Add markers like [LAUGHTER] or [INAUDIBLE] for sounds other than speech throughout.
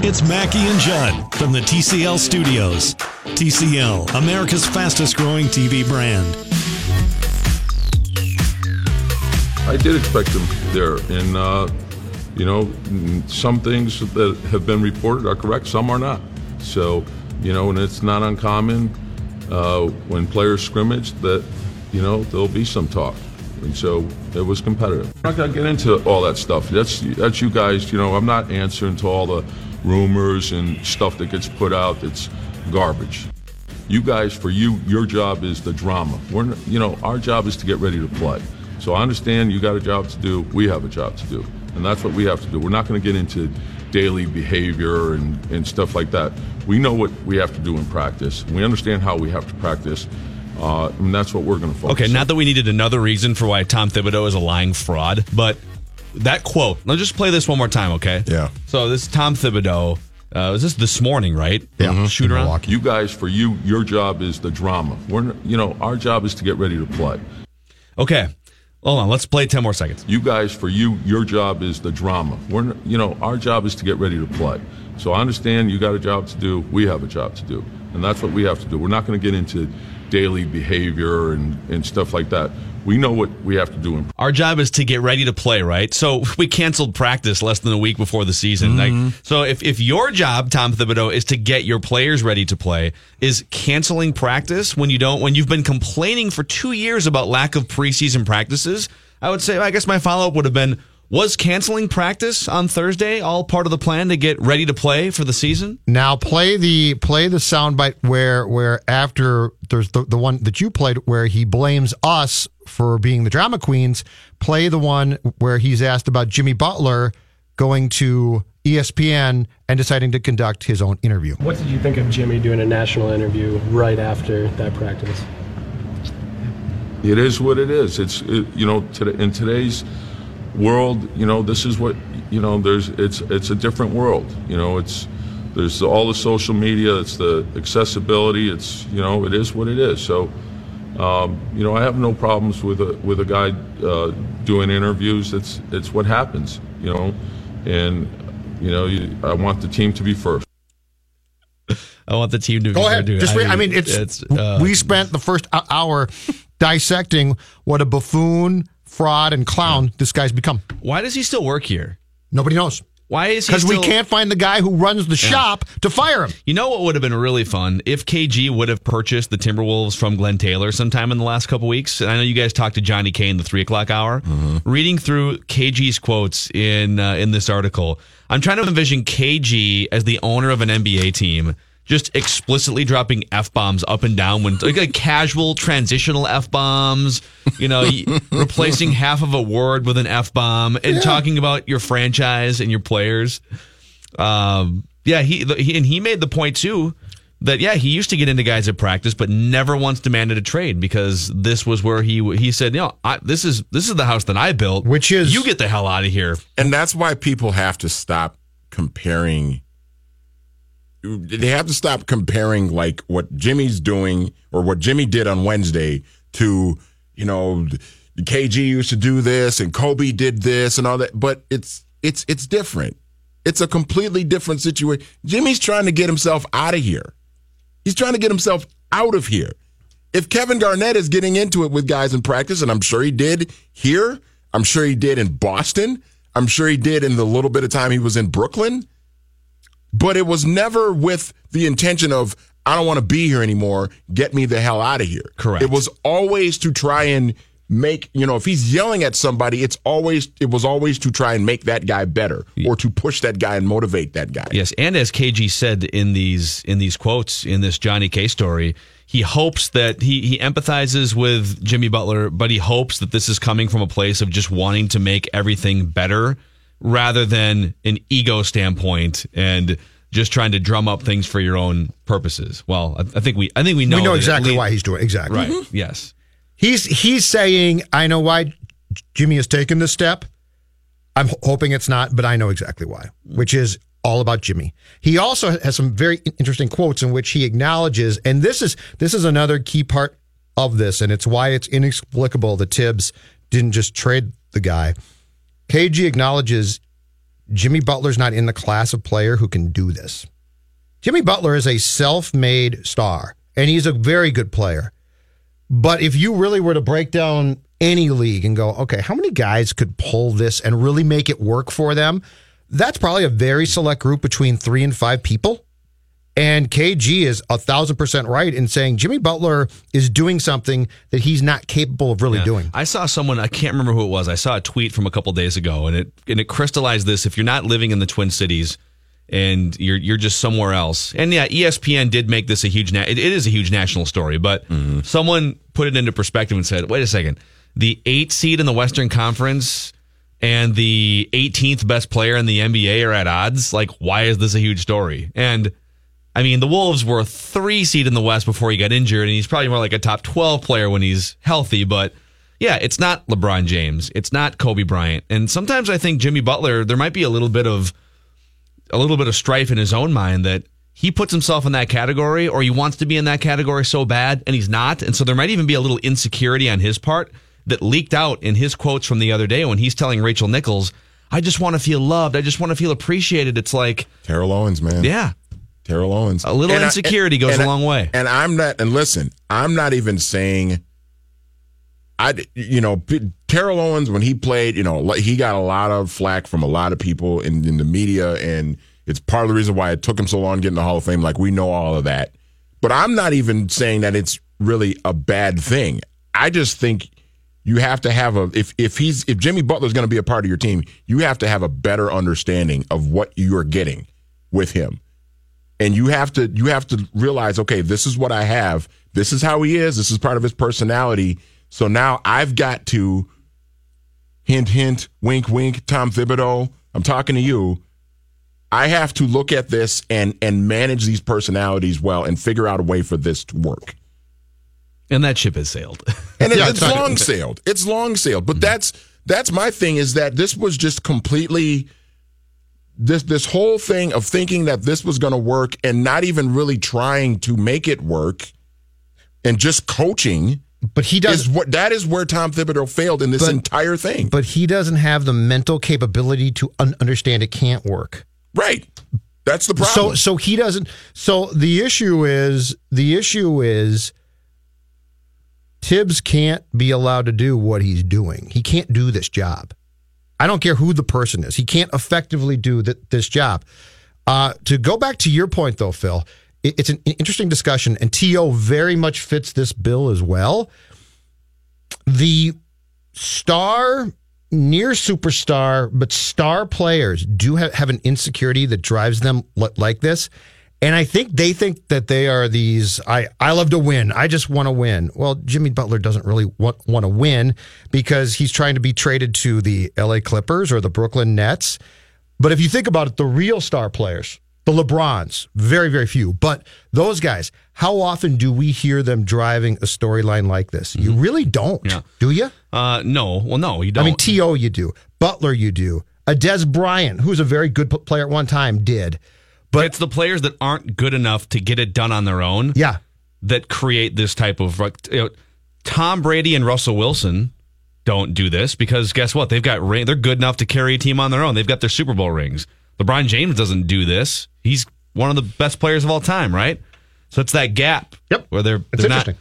It's Mackey and Judd from the TCL studios. TCL, America's fastest growing TV brand. I did expect him there, and uh, you know, some things that have been reported are correct, some are not. So, you know, and it's not uncommon uh, when players scrimmage that you know there'll be some talk, and so it was competitive. I'm not gonna get into all that stuff. That's that's you guys. You know, I'm not answering to all the rumors and stuff that gets put out. That's garbage. You guys, for you, your job is the drama. We're, you know, our job is to get ready to play. So I understand you got a job to do. We have a job to do, and that's what we have to do. We're not going to get into daily behavior and, and stuff like that. We know what we have to do in practice. We understand how we have to practice, uh, and that's what we're going to focus. Okay, on. not that we needed another reason for why Tom Thibodeau is a lying fraud, but that quote. Let's just play this one more time, okay? Yeah. So this is Tom Thibodeau. Uh, was this this morning, right? Yeah. Mhm. Shoot around. You guys, for you, your job is the drama. We're, you know, our job is to get ready to play. Okay. Hold on. Let's play 10 more seconds. You guys, for you, your job is the drama. We're, you know, our job is to get ready to play. So I understand you got a job to do. We have a job to do, and that's what we have to do. We're not going to get into daily behavior and, and stuff like that. We know what we have to do Our job is to get ready to play, right? So [LAUGHS] we canceled practice less than a week before the season. Like, mm-hmm. so if, if your job, Tom Thibodeau, is to get your players ready to play, is canceling practice when you don't, when you've been complaining for two years about lack of preseason practices, I would say, I guess my follow up would have been, was canceling practice on Thursday all part of the plan to get ready to play for the season? Now play the play the soundbite where where after there's the, the one that you played where he blames us for being the drama queens. Play the one where he's asked about Jimmy Butler going to ESPN and deciding to conduct his own interview. What did you think of Jimmy doing a national interview right after that practice? It is what it is. It's it, you know today, in today's world, you know this is what you know. There's it's it's a different world. You know it's there's all the social media. It's the accessibility. It's you know it is what it is. So um, you know I have no problems with a with a guy uh, doing interviews. It's it's what happens. You know, and you know you, I want the team to be first. I want the team to Go ahead. Just wait. I mean, it's, uh, we spent the first hour dissecting what a buffoon, fraud, and clown this guy's become. why does he still work here? Nobody knows Why is he because we can't find the guy who runs the shop to fire him. You know what would have been really fun if KG would have purchased the Timberwolves from Glenn Taylor sometime in the last couple weeks. And I know you guys talked to Johnny K in the three o'clock hour. Reading through KG's quotes in uh, in this article, I'm trying to envision KG as the owner of an NBA team. Just explicitly dropping f bombs up and down when like, like casual transitional f bombs, you know, [LAUGHS] replacing half of a word with an f bomb and talking about your franchise and your players. Um, yeah, he, he and he made the point too that yeah, he used to get into guys at practice, but never once demanded a trade because this was where he he said, you know, I, this is this is the house that I built, Which is- you get the hell out of here. And that's why people have to stop comparing. They have to stop comparing like what Jimmy's doing or what Jimmy did on Wednesday to, you know, KG used to do this and Kobe did this and all that. But it's it's it's different. It's a completely different situation. Jimmy's trying to get himself out of here. He's trying to get himself out of here. If Kevin Garnett is getting into it with guys in practice, and I'm sure he did here, I'm sure he did in Boston, I'm sure he did in the little bit of time he was in Brooklyn. But it was never with the intention of I don't want to be here anymore. Get me the hell out of here. Correct. It was always to try and make you know if he's yelling at somebody, it's always it was always to try and make that guy better or to push that guy and motivate that guy. Yes, and as KG said in these in these quotes in this Johnny K story, he hopes that he he empathizes with Jimmy Butler, but he hopes that this is coming from a place of just wanting to make everything better rather than an ego standpoint and just trying to drum up things for your own purposes. Well, I, I think we I think we know we know exactly why he's doing it. exactly. Right. Mm-hmm. Yes. He's he's saying, I know why Jimmy has taken this step. I'm hoping it's not, but I know exactly why, which is all about Jimmy. He also has some very interesting quotes in which he acknowledges, and this is this is another key part of this, and it's why it's inexplicable that Thibs didn't just trade the guy. KG acknowledges Jimmy Butler's not in the class of player who can do this. Jimmy Butler is a self-made star, and he's a very good player. But if you really were to break down any league and go, okay, how many guys could pull this and really make it work for them? That's probably a very select group between three and five people. And KG is a thousand percent right in saying Jimmy Butler is doing something that he's not capable of really Yeah. doing. I saw someone I can't remember who it was. I saw a tweet from a couple days ago, and it and it crystallized this. If you're not living in the Twin Cities and you're you're just somewhere else, and yeah, ESPN did make this a huge. Na- it, it is a huge national story, but mm-hmm. someone put it into perspective and said, "Wait a second, the eight seed in the Western Conference." And the 18th best player in the NBA are at odds. Like, why is this a huge story? And I mean, the Wolves were a three seed in the West before he got injured, and he's probably more like a top 12 player when he's healthy. But yeah, it's not LeBron James. It's not Kobe Bryant. And sometimes I think Jimmy Butler, there might be a little bit of a little bit of strife in his own mind that he puts himself in that category or he wants to be in that category so bad and he's not. And so there might even be a little insecurity on his part that leaked out in his quotes from the other day when he's telling Rachel Nichols, I just want to feel loved. I just want to feel appreciated. It's like, Terrell Owens, man. yeah, Terrell Owens. A little insecurity goes and a long way. And I'm not. And listen, I'm not even saying. I, you know, Terrell Owens when he played, you know, he got a lot of flack from a lot of people in, in the media, and it's part of the reason why it took him so long to get in the Hall of Fame. Like we know all of that, but I'm not even saying that it's really a bad thing. I just think you have to have a if if he's if Jimmy Butler's going to be a part of your team, you have to have a better understanding of what you're getting with him and you have to you have to realize okay this is what i have this is how he is this is part of his personality so now i've got to hint hint wink wink tom thibodeau i'm talking to you i have to look at this and and manage these personalities well and figure out a way for this to work and that ship has sailed. [LAUGHS] and it- Yeah, it's it's long sailed. It's long sailed. But that's that's my thing is that this was just completely this this whole thing of thinking that this was going to work and not even really trying to make it work and just coaching But he does is what that is where Tom Thibodeau failed in this But- entire thing. but he doesn't have the mental capability to un- understand it can't work. right. That's the problem. So so he doesn't so the issue is the issue is Thibs can't be allowed to do what he's doing. He can't do this job. I don't care who the person is. He can't effectively do th- this job. Uh, to go back to your point, though, Phil, it- it's an interesting discussion, and To very much fits this bill as well. The star, near superstar, but star players do have, an insecurity that drives them li- like this. And I think they think that they are these. I, I love to win. I just want to win. Well, Jimmy Butler doesn't really want, want to win because he's trying to be traded to the LA Clippers or the Brooklyn Nets. But if you think about it, the real star players, the LeBrons, very, very few. But those guys, how often do we hear them driving a storyline like this? You really don't, Yeah. do you? Uh, no, well, no, you don't. I mean, T.O. you do. Butler you do. A Dez Bryant, who's a very good player at one time, did. But it's the players that aren't good enough to get it done on their own Yeah. that create this type of. like, You know, Tom Brady and Russell Wilson don't do this because guess what? They've got ring. They're good enough to carry a team on their own. They've got their Super Bowl rings. LeBron James doesn't do this. He's one of the best players of all time, right? So it's that gap. Yep. Where they're, It's they're not- interesting.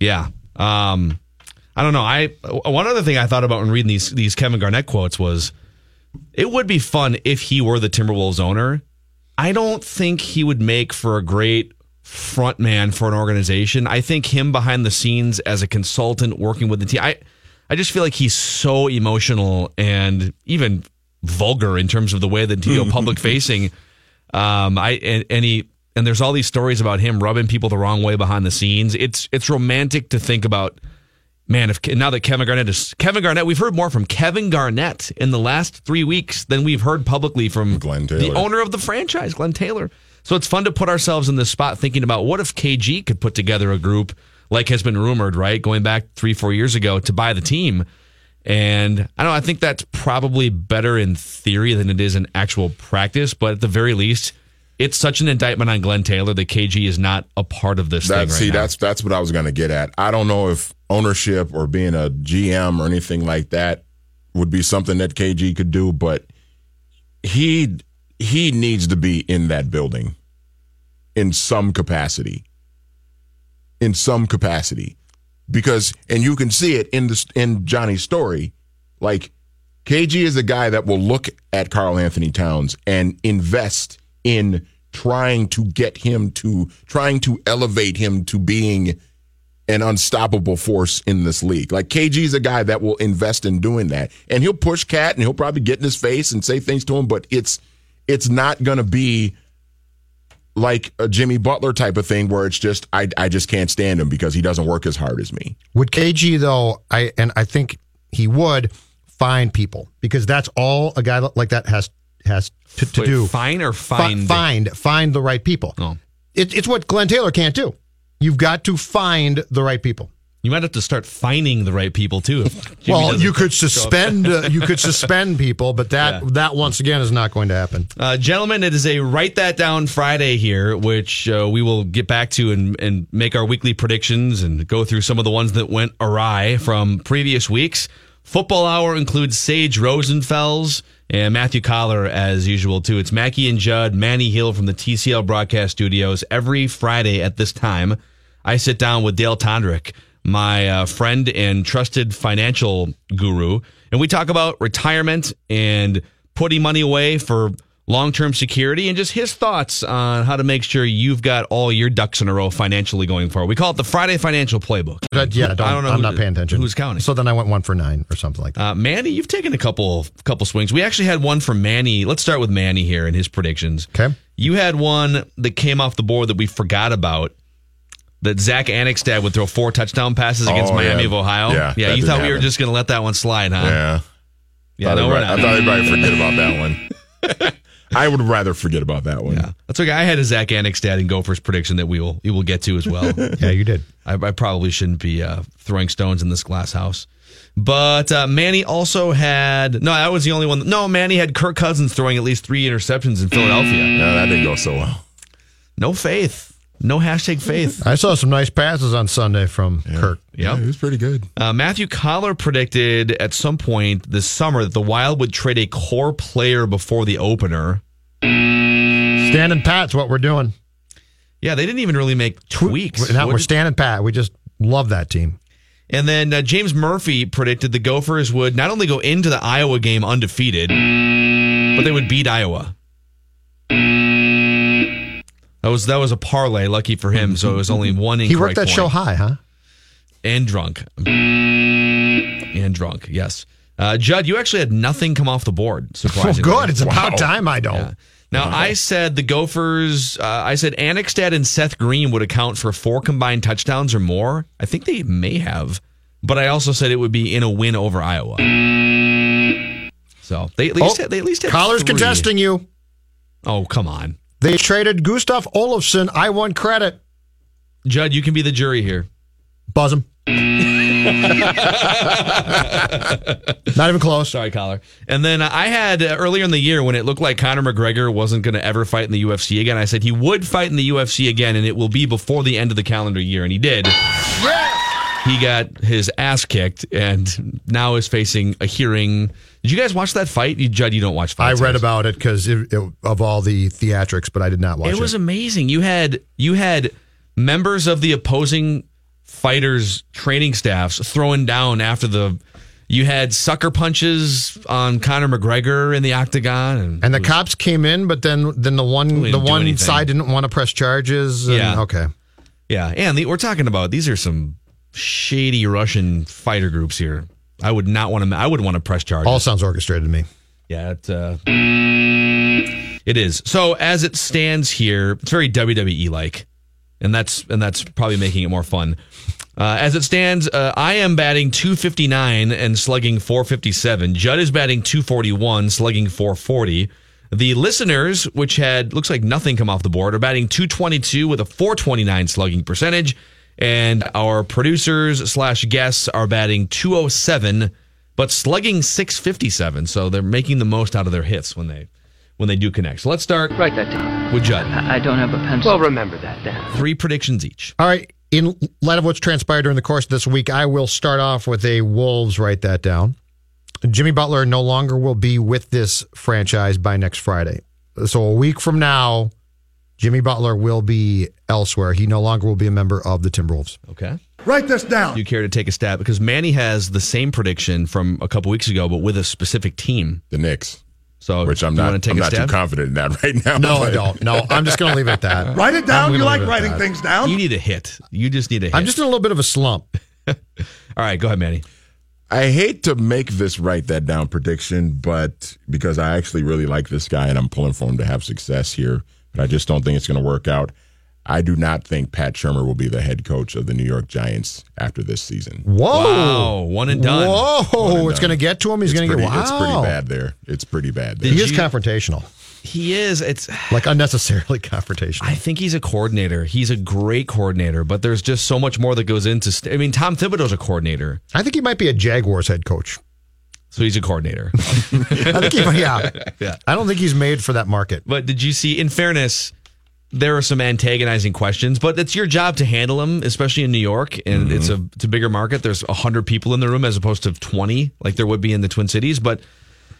yeah. Um, I don't know. I one other thing I thought about when reading these these Kevin Garnett quotes was it would be fun if he were the Timberwolves owner. I don't think he would make for a great front man for an organization. I think him behind the scenes as a consultant working with the team. I I just feel like he's so emotional and even vulgar in terms of the way that you know public facing. Um, I and, and he and there's all these stories about him rubbing people the wrong way behind the scenes. It's it's romantic to think about. Man, if now that Kevin Garnett is Kevin Garnett, we've heard more from Kevin Garnett in the last three weeks than we've heard publicly from Glenn Taylor. the owner of the franchise, Glenn Taylor. So it's fun to put ourselves in this spot thinking about what if KG could put together a group like has been rumored, right? Going back three, four years ago to buy the team. And I don't know, I think that's probably better in theory than it is in actual practice. But at the very least, it's such an indictment on Glenn Taylor that KG is not a part of this That, thing right see, now. that's that's what I was going to get at. I don't know if ownership or being a GM or anything like that would be something that KG could do, but he he needs to be in that building in some capacity. In some capacity, because and you can see it in the in Johnny's story, like KG is a guy that will look at Karl-Anthony Towns and invest in trying to get him to trying to elevate him to being an unstoppable force in this league. Like KG is a guy that will invest in doing that. And he'll push Cat and he'll probably get in his face and say things to him, but it's it's not gonna be like a Jimmy Butler type of thing where it's just I I just can't stand him because he doesn't work as hard as me. Would KG though? I and I think he would find people because that's all a guy like that has has to, to Wait, do. Find or Fi- find? find find the right people. Oh. It, it's what Glenn Taylor can't do. You've got to find the right people. You might have to start finding the right people too. [LAUGHS] well, you could suspend uh, you could [LAUGHS] suspend people, but that Yeah. that once again is not going to happen. Uh, gentlemen, it is a write that down Friday here, which uh, we will get back to and, and make our weekly predictions and go through some of the ones that went awry from previous weeks. Football Hour includes Sage Rosenfels and Matthew Coller as usual too. It's Mackey and Judd, Manny Hill from the TCL broadcast studios every Friday at this time. I sit down with Dale Tondrick, my uh, friend and trusted financial guru, and we talk about retirement and putting money away for long-term security and just his thoughts on how to make sure you've got all your ducks in a row financially going forward. We call it the Friday Financial Playbook. But yeah, don't, I don't know I'm who- not paying attention. who's counting. So then I went one for nine or something like that. Uh, Manny, you've taken a couple couple swings. We actually had one from Manny. Let's start with Manny here and his predictions. Okay. You had one that came off the board that we forgot about. That Zack Annexstad would throw four touchdown passes against Oh, Miami yeah. of Ohio. Yeah, yeah. You didn't thought we were just going to let that one slide, huh? Yeah. Yeah, Thought no, I'd we're ra- not. I thought everybody forget about that one. [LAUGHS] I would rather forget about that one. Yeah, that's okay. I had a Zack Annexstad and Gophers prediction that we will we will get to as well. [LAUGHS] Yeah, you did. I, I probably shouldn't be uh, throwing stones in this glass house. But uh, Manny also had no. That was the only one. No, Manny had Kirk Cousins throwing at least three interceptions in Philadelphia. No, that didn't go so well. No faith. No hashtag faith. I saw some nice passes on Sunday from Kirk. Yeah, he was pretty good. Uh, Matthew Coller predicted at some point this summer that the Wild would trade a core player before the opener. Standing pat's what we're doing. Yeah, they didn't even really make tweaks. Now What we're standing pat. We just love that team. And then uh, James Murphy predicted the Gophers would not only go into the Iowa game undefeated, but they would beat Iowa. That was that was a parlay, lucky for him. So it was only one incorrect He worked that point. show high, huh? and drunk, and drunk. Yes, uh, Judd, you actually had nothing come off the board. Surprisingly, good. It's about time I don't. Yeah. Now I said the Gophers. Uh, I said Annexstad and Seth Green would account for four combined touchdowns or more. I think they may have, but I also said it would be in a win over Iowa. So they at least Oh, had, they at least had Coller's three. contesting you. Oh come on, They traded Gustav Olofsson. I won credit. Judd, you can be the jury here. Buzz him. [LAUGHS] Not even close. Sorry, Coller. And then I had uh, earlier in the year when it looked like Conor McGregor wasn't going to ever fight in the UFC again. I said he would fight in the UFC again, and it will be before the end of the calendar year, and he did. He got his ass kicked, and now is facing a hearing. Did you guys watch that fight? You, Judd, you don't watch fights. I read guys. about it because of all the theatrics, but I did not watch it. It was amazing. You had you had members of the opposing fighters' training staffs throwing down after the You had sucker punches on Conor McGregor in the octagon, and, And the was- cops came in, but then then the one the one anything. side didn't want to press charges. and- Yeah. Okay. yeah, and the, we're talking about these are some shady Russian fighter groups here. I would not want to. I would want to press charges. All sounds orchestrated to me. Yeah, it, uh, it is. So as it stands here, it's very WWE like, and that's and that's probably making it more fun. Uh, as it stands, uh, I am batting 259 and slugging 457. Judd is batting 241, slugging 440. The listeners, which had looks like nothing come off the board, are batting 222 with a 429 slugging percentage, and our producers slash guests are batting 207 but slugging 657 so they're making the most out of their hits when they when they do connect so let's start Write that down. with judd I I don't have a pencil. Well, remember that then. three predictions each All right. In light of what's transpired during the course of this week, I will start off with a Wolves. Write that down. Jimmy Butler no longer will be with this franchise by next Friday. So a week from now, Jimmy Butler will be elsewhere. He no longer will be a member of the Timberwolves. okay Write this down. you care to take a stab because manny has the same prediction from a couple weeks ago but with a specific team The Knicks, so which I'm not. take I'm a not too confident in that [LAUGHS] right now. No, I don't. No, I'm just going to leave it at that. [LAUGHS] Write it down. You like leave it at writing things down. you need a hit you just need a hit I'm just in a little bit of a slump. [LAUGHS] all right go ahead manny I hate to make this write that down prediction, but because I actually really like this guy and I'm pulling for him to have success here, but I just don't think it's going to work out. I do not think Pat Shurmur will be the head coach of the New York Giants after this season. Whoa. wow one and done Whoa. and it's going to get to him. He's going to get pretty, wow. it's pretty bad there. It's pretty bad there. He is confrontational, he is it's like unnecessarily [LAUGHS] confrontational. I think he's a coordinator. He's a great coordinator, but there's just so much more that goes into. St- I mean, Tom Thibodeau's a coordinator, I think he might be a Jaguars head coach. So he's a coordinator. [LAUGHS] I think he, yeah. [LAUGHS] Yeah. I don't think he's made for that market. but did you see? In fairness, there are some antagonizing questions, but it's your job to handle them, especially in New York, and mm-hmm. it's a it's a bigger market. There's hundred people in the room as opposed to twenty, like there would be in the Twin Cities. But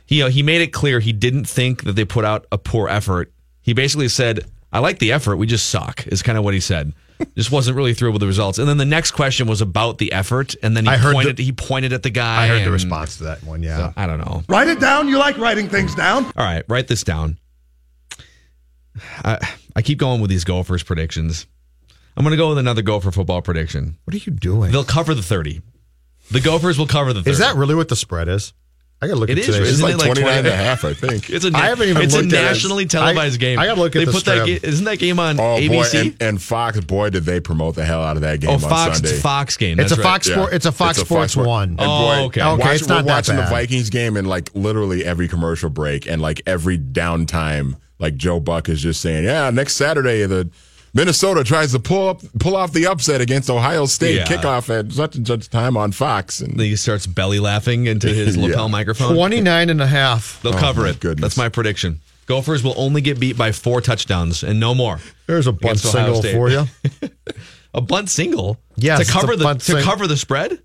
he you know, he made it clear he didn't think that they put out a poor effort. He basically said, "I like the effort. We just suck." Is kind of what he said. Just wasn't really thrilled with the results. And then the next question was about the effort, and then he I heard pointed the- he pointed at the guy. I heard the response to that one. Yeah. so, I don't know. Write it down. You like writing things down. All right, write this down. I, I keep going with these Gophers predictions. I'm going to go with another Gopher football prediction. what are you doing? They'll cover the 30. The Gophers will cover the 30. Is that really what the spread is? I got to look It at is, today's. It's Isn't like it like 29 and a half, I think. It's a I haven't even it's a looked at it. nationally televised I- game. I gotta look at this they the put that spread. ga- Isn't that game on Oh boy, ABC? and, and Fox, boy, did they promote the hell out of that game oh, on Fox Sunday. Fox game. It's That's a right. Fox Sport. It's a Fox Sports Sport- one. Oh, and Oh, boy, okay. Okay, watch- it's not we're that watching the bad. Vikings game and like literally every commercial break and like every downtime, like Joe Buck is just saying, "Yeah, next Saturday the Minnesota tries to pull up pull off the upset against Ohio State Yeah. kickoff at such and such time on Fox." And He starts belly laughing into his [LAUGHS] Yeah. lapel microphone. 29 and a half. They'll Oh, cover my it. goodness. That's my prediction. Gophers will only get beat by four touchdowns and no more. There's a bunt Against single State. for you. [LAUGHS] A bunt single. Yes, to cover the to sing- cover the spread.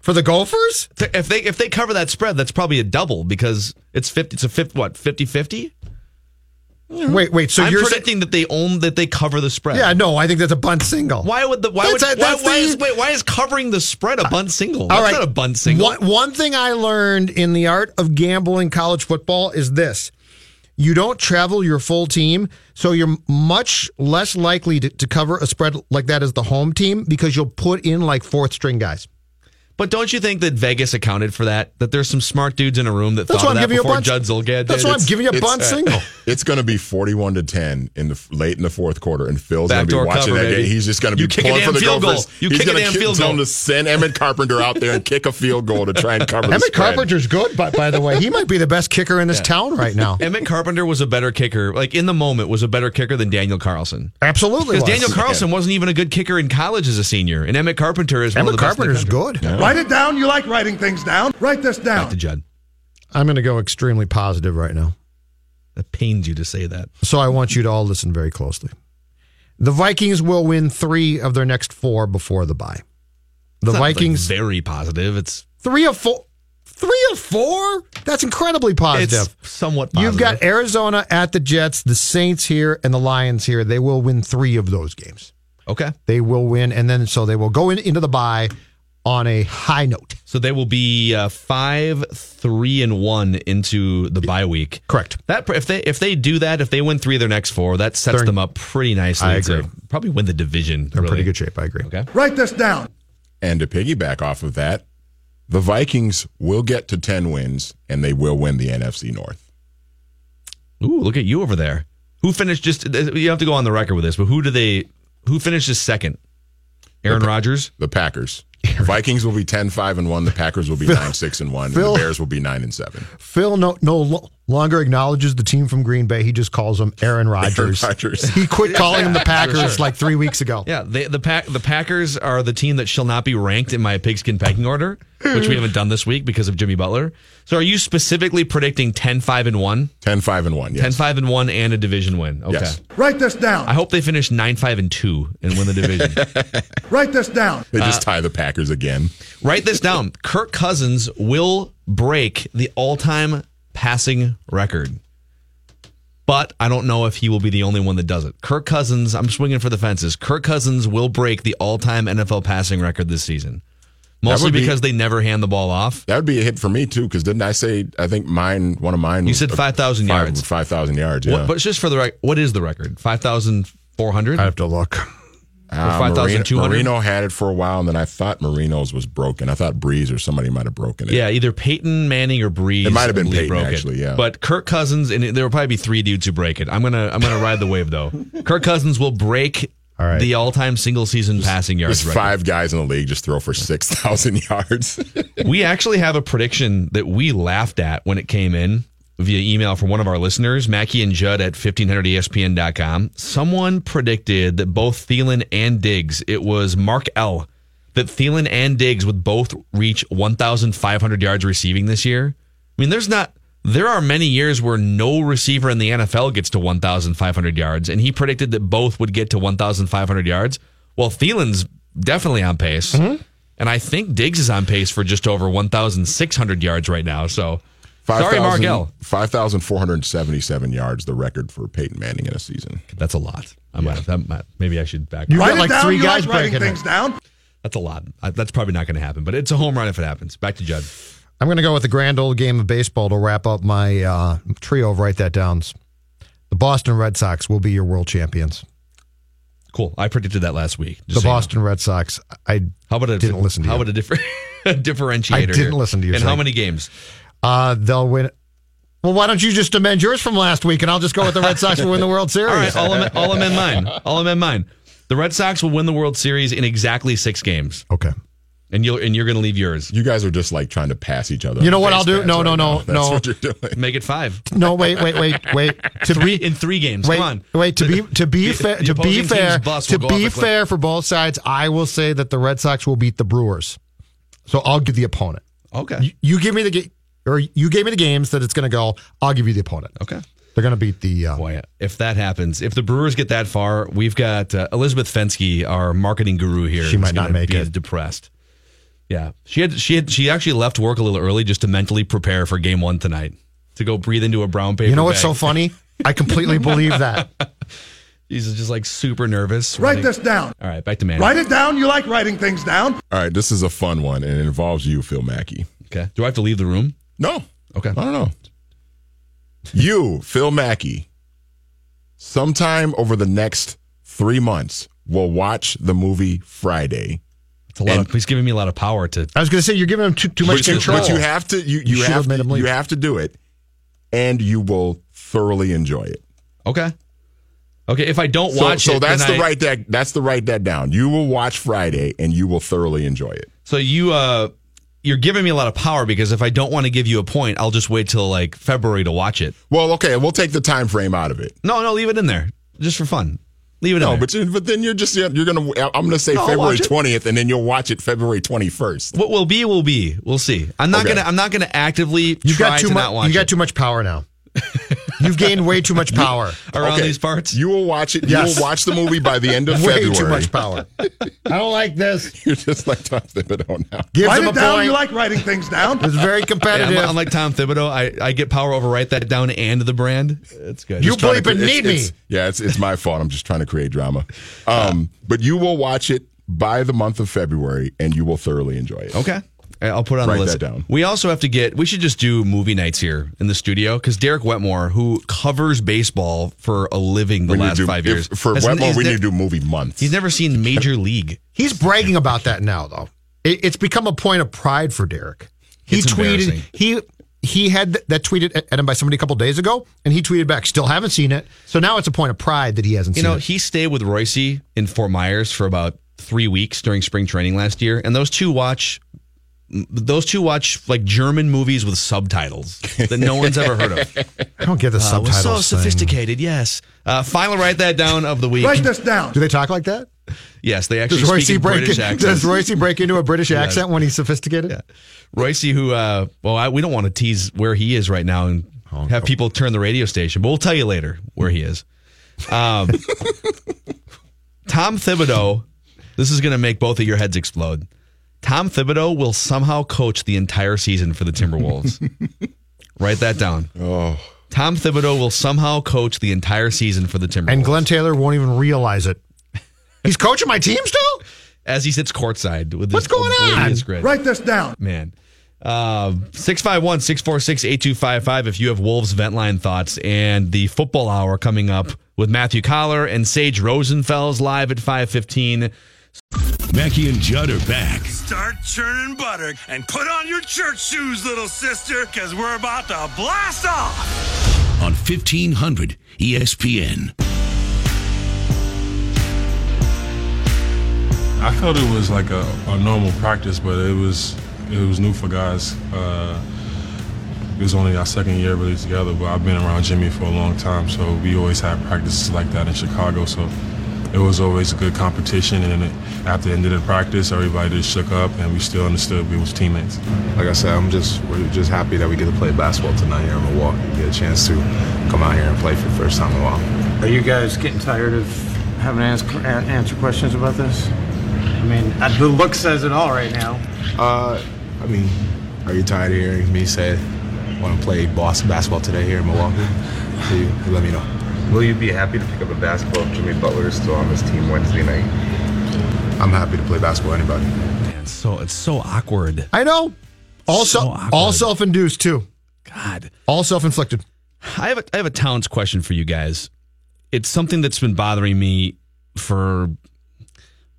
For the Gophers? If they if they cover that spread, that's probably a double because it's fifty. It's a fifth. What 50-50? Mm-hmm. Wait, wait. So I'm you're predicting that they own that they cover the spread. Yeah, no, I think that's a bunt single. Why would the why That's would a- why, why the- is wait why is covering the spread a bunt single? That's right. not a bunt single. One, one thing I learned in the art of gambling college football is this. You don't travel your full team, so you're much less likely to, to cover a spread like that as the home team because you'll put in like fourth string guys. But don't you think that Vegas accounted for that? That there's some smart dudes in a room that That's thought of I'm that giving you a before bunch. Judd Zulgad That's why I'm giving you a It's- bunt single. [LAUGHS] It's going to be forty-one to ten in the late in the fourth quarter, and Phil's going to be watching cover, that baby. game. He's just going to be You pulling for the field Gophers. goal. You He's kick a gonna damn ki- field tell goal. him to send Emmit Carpenter out there and kick a field goal to try and cover the Emmit spread. Carpenter's good, but by the way, he might be the best kicker in this town right now. [LAUGHS] Emmit Carpenter was a better kicker, like in the moment, was a better kicker than Daniel Carlson. Absolutely, Because. Daniel Carlson wasn't even a good kicker in college as a senior, and Emmit Carpenter is one Emmit of the best in the Carpenter's country. good. Write it down. You like writing things down. Write this down. Back to Judd. I'm going to go extremely positive right now. That pains you to say that. So I want you to all listen very closely. The Vikings will win three of their next four before the bye. The It's not, like, Vikings very positive. It's three of four. Three of four? That's incredibly positive. it's somewhat. Positive. You've got Arizona at the Jets, the Saints here, and the Lions here. They will win three of those games. okay. They will win, and then so they will go in, into the bye on a high note. So they will be uh, five, three, and one into the bye week. Correct. That if they if they do that, if they win three of their next four, that sets They're- them up pretty nicely I to agree. probably win the division. They're really. pretty good shape. I agree. Okay. Write this down. And to piggyback off of that, the Vikings will get to 10 wins and they will win the NFC North. Ooh, look at you over there. Who finished just? You have to go on the record with this, but who do they? Who finished just second? Aaron Rodgers. The Packers. Vikings will be 10 5 and 1. The Packers will be 9 6 and 1. And the Bears will be 9 and 7. Phil no no longer acknowledges the team from Green Bay. He just calls them Aaron Rodgers. Rodgers. He quit [LAUGHS] calling them the Packers like three weeks ago. Yeah, they, the pack the Packers are the team that shall not be ranked in my pigskin pecking order, which we haven't done this week because of Jimmy Butler. So are you specifically predicting 10-5 and 1? 10 5 and 1. Yes. 10-5 and 1 and a division win. Okay. Yes. Write this down. I hope they finish 9-5 and 2 and win the division. [LAUGHS] Write this down. They Uh, just tie the Packers again. Write this down. Kirk Cousins will break the all-time passing record. But I don't know if he will be the only one that does it. Kirk Cousins, I'm swinging for the fences. Kirk Cousins will break the all-time NFL passing record this season. Mostly would be- because they never hand the ball off. That would be a hit for me, too, because didn't I say, I think mine, one of mine. You said 5,000 five- yards. 5,000 yards, yeah. What, but just for the record, what is the record? 5,400? I have to look. Uh, 5,200? Marino, had it for a while, and then I thought Marino's was broken. I thought Brees or somebody might have broken it. Yeah, either Peyton Manning or Brees. It might have been Peyton, broke it. actually, yeah. But Kirk Cousins, and there will probably be three dudes who break it. I'm gonna I'm gonna ride the wave though. [LAUGHS] Kirk Cousins will break All right. the all-time single season passing yards There's record. five guys in the league just throw for 6,000 [LAUGHS] yards. We actually have a prediction that we laughed at when it came in via email from one of our listeners, Mackey and Judd at E 1500ESPN.com. Someone predicted that both Thielen and Diggs, it was Mark L, that Thielen and Diggs would both reach 1,500 yards receiving this year. I mean, there's not, there are many years where no receiver in the NFL gets to 1,500 yards, and he predicted that both would get to 1,500 yards. Well, Thielen's definitely on pace. Mm-hmm. And I think Diggs is on pace for just over 1,600 yards right now. So, sorry, 5,000 Mark L. 5,477 yards, the record for Peyton Manning in a season. That's a lot. I might, that might, maybe I should back. You Write got it like down. three you guys like writing things it. down. That's a lot. I, that's probably not going to happen, but it's a home run if it happens. Back to Judd. I'm going to go with the grand old game of baseball to wrap up my uh, trio of write that downs. The Boston Red Sox will be your world champions. Cool. I predicted that last week. just the so you know. Boston Red Sox. I How about a didn't listen to How you. about a different [LAUGHS] differentiator? I didn't here? listen to you, And how many games? Uh, they'll win. Well, why don't you just amend yours from last week, and I'll just go with the Red Sox will win the World Series. [LAUGHS] All right, all amend, all amend mine. All amend mine. The Red Sox will win the World Series in exactly six games, Okay. and you'll and you're going to leave yours. You guys are just like trying to pass each other. You know what I'll do? pads No, right no, now. no, That's no. what you're doing. Make it five. No, wait, wait, wait, wait. [LAUGHS] To Three be in three games. wait, Come on. wait. To be to be [LAUGHS] fair, to be fair, to be off a cliff. fair for both sides, I will say that the Red Sox will beat the Brewers. So I'll give the opponent. Okay. You, you give me the ga- or you gave me the games that it's going to go. I'll give you the opponent. Okay. They're going to beat the. Uh, Boy, if that happens, if the Brewers get that far, we've got uh, Elizabeth Fensky, our marketing guru here. She might not make be it. Depressed. Yeah, she had she had she actually left work a little early just to mentally prepare for Game One tonight to go breathe into a brown paper. you know what's bag. so funny? I completely [LAUGHS] believe that. He's just like super nervous. Write running- this down. All right, back to man. Write it down. You like writing things down. All right, this is a fun one, and it involves you, Phil Mackey. Okay. Do I have to leave the room? No. Okay. I don't know. You, Phil Mackey, sometime over the next three months, will watch the movie Friday. It's a lot. And- of, he's giving me a lot of power to. I was going to say you're giving him too, too much you, control. but you have to you, you, should have to, you have to do it, and you will thoroughly enjoy it. Okay. Okay. If I don't So, watch so it, that's the I- write that that's the write that down. You will watch Friday, and you will thoroughly enjoy it. So you uh you're giving me a lot of power because if I don't want to give you a point, I'll just wait till like February to watch it. Well, okay, we'll take the time frame out of it. No, no, leave it in there just for fun. Leave it in No, there. but you- but then you're just you're gonna I'm gonna say No, February twentieth, and then you'll watch it February twenty first. what will be will be. We'll see. I'm not Okay. gonna I'm not gonna actively You've try got too to much. not watch You got it too much power now. [LAUGHS] You've gained way too much [LAUGHS] power. around Okay. these parts. You will watch it. Yes. You will watch the movie by the end [LAUGHS] of Way February. too much power. I don't like this. [LAUGHS] You're just like Tom Thibodeau now. Gives Write it down. point. You like writing things down. it's very Hey, competitive. I'm, I'm like Tom Thibodeau. I, I get power over write that down and the brand. It's good. You Just trying bleep and it's- need me. it's- Yeah, it's it's my fault. I'm just trying to create drama. Um, but you will watch it by the month of February, and you will thoroughly enjoy it. Okay. I'll put it on Write the list. that down. We also have to get. We should just do movie nights here in the studio because Derek Wetmore, who covers baseball for a living the We last do- five if- years, for has- Wetmore, we ne- need to do movie months. He's never seen Major League. He's bragging about that now, though. It, it's become a point of pride for Derek. He It's tweeted he he had th- that tweeted at him by somebody a couple days ago, and he tweeted back, "Still haven't seen it." So now it's a point of pride that he hasn't You seen know, it. he stayed with Royce in Fort Myers for about three weeks during spring training last year, and those two watch. Those two watch like German movies with subtitles that no one's ever heard of. [LAUGHS] I don't get the Uh, subtitles. so thing. sophisticated, yes. Uh, final write that down of the week. Write this down. Do they talk like that? Yes, they actually Does Royce speak break? British in- accents. does Royce break into a British accent when he's sophisticated? Royce, who, uh, well, I, we don't want to tease where he is right now and have people turn the radio station, but we'll tell you later where he is. Um, [LAUGHS] Tom Thibodeau, this is going to make both of your heads explode. Tom Thibodeau will somehow coach the entire season for the Timberwolves. [LAUGHS] Write that down. Oh, Tom Thibodeau will somehow coach the entire season for the Timberwolves. And Glenn Taylor won't even realize it. He's coaching my team still. [LAUGHS] as he sits courtside with What's this going on? oblivious grin. Write this down. man. Um, 651 646 8255 if you have Wolves vent line thoughts. And the football hour coming up with Matthew Coller and Sage Rosenfels live at 515. Mackey and Judd are back. Start churning butter and put on your church shoes, little sister, because we're about to blast off. on 1500 ESPN. I felt it was like a, a normal practice, but it was it was new for guys. Uh, it was only our second year really together, but I've been around Jimmy for a long time, so we always had practices like that in Chicago. So it was always a good competition, and it, after the end of the practice, everybody just shook up, and we still understood we was teammates. Like I said, I'm just we're just happy that we get to play basketball tonight here in Milwaukee. And get a chance to come out here and play for the first time in a while. Are you guys getting tired of having to ask, answer questions about this? I mean, uh, the look says it all right now. Uh, I mean, are you tired of hearing me say I want to play Boston basketball today here in Milwaukee? So you, you let me know. Will you be happy to pick up a basketball if Jimmy Butler is still on this team Wednesday night? I'm happy to play basketball. Anybody? Man, so it's so awkward. I know. All So so, all self-induced too. God. All self-inflicted. I have a, I have a Towns question for you guys. It's something that's been bothering me for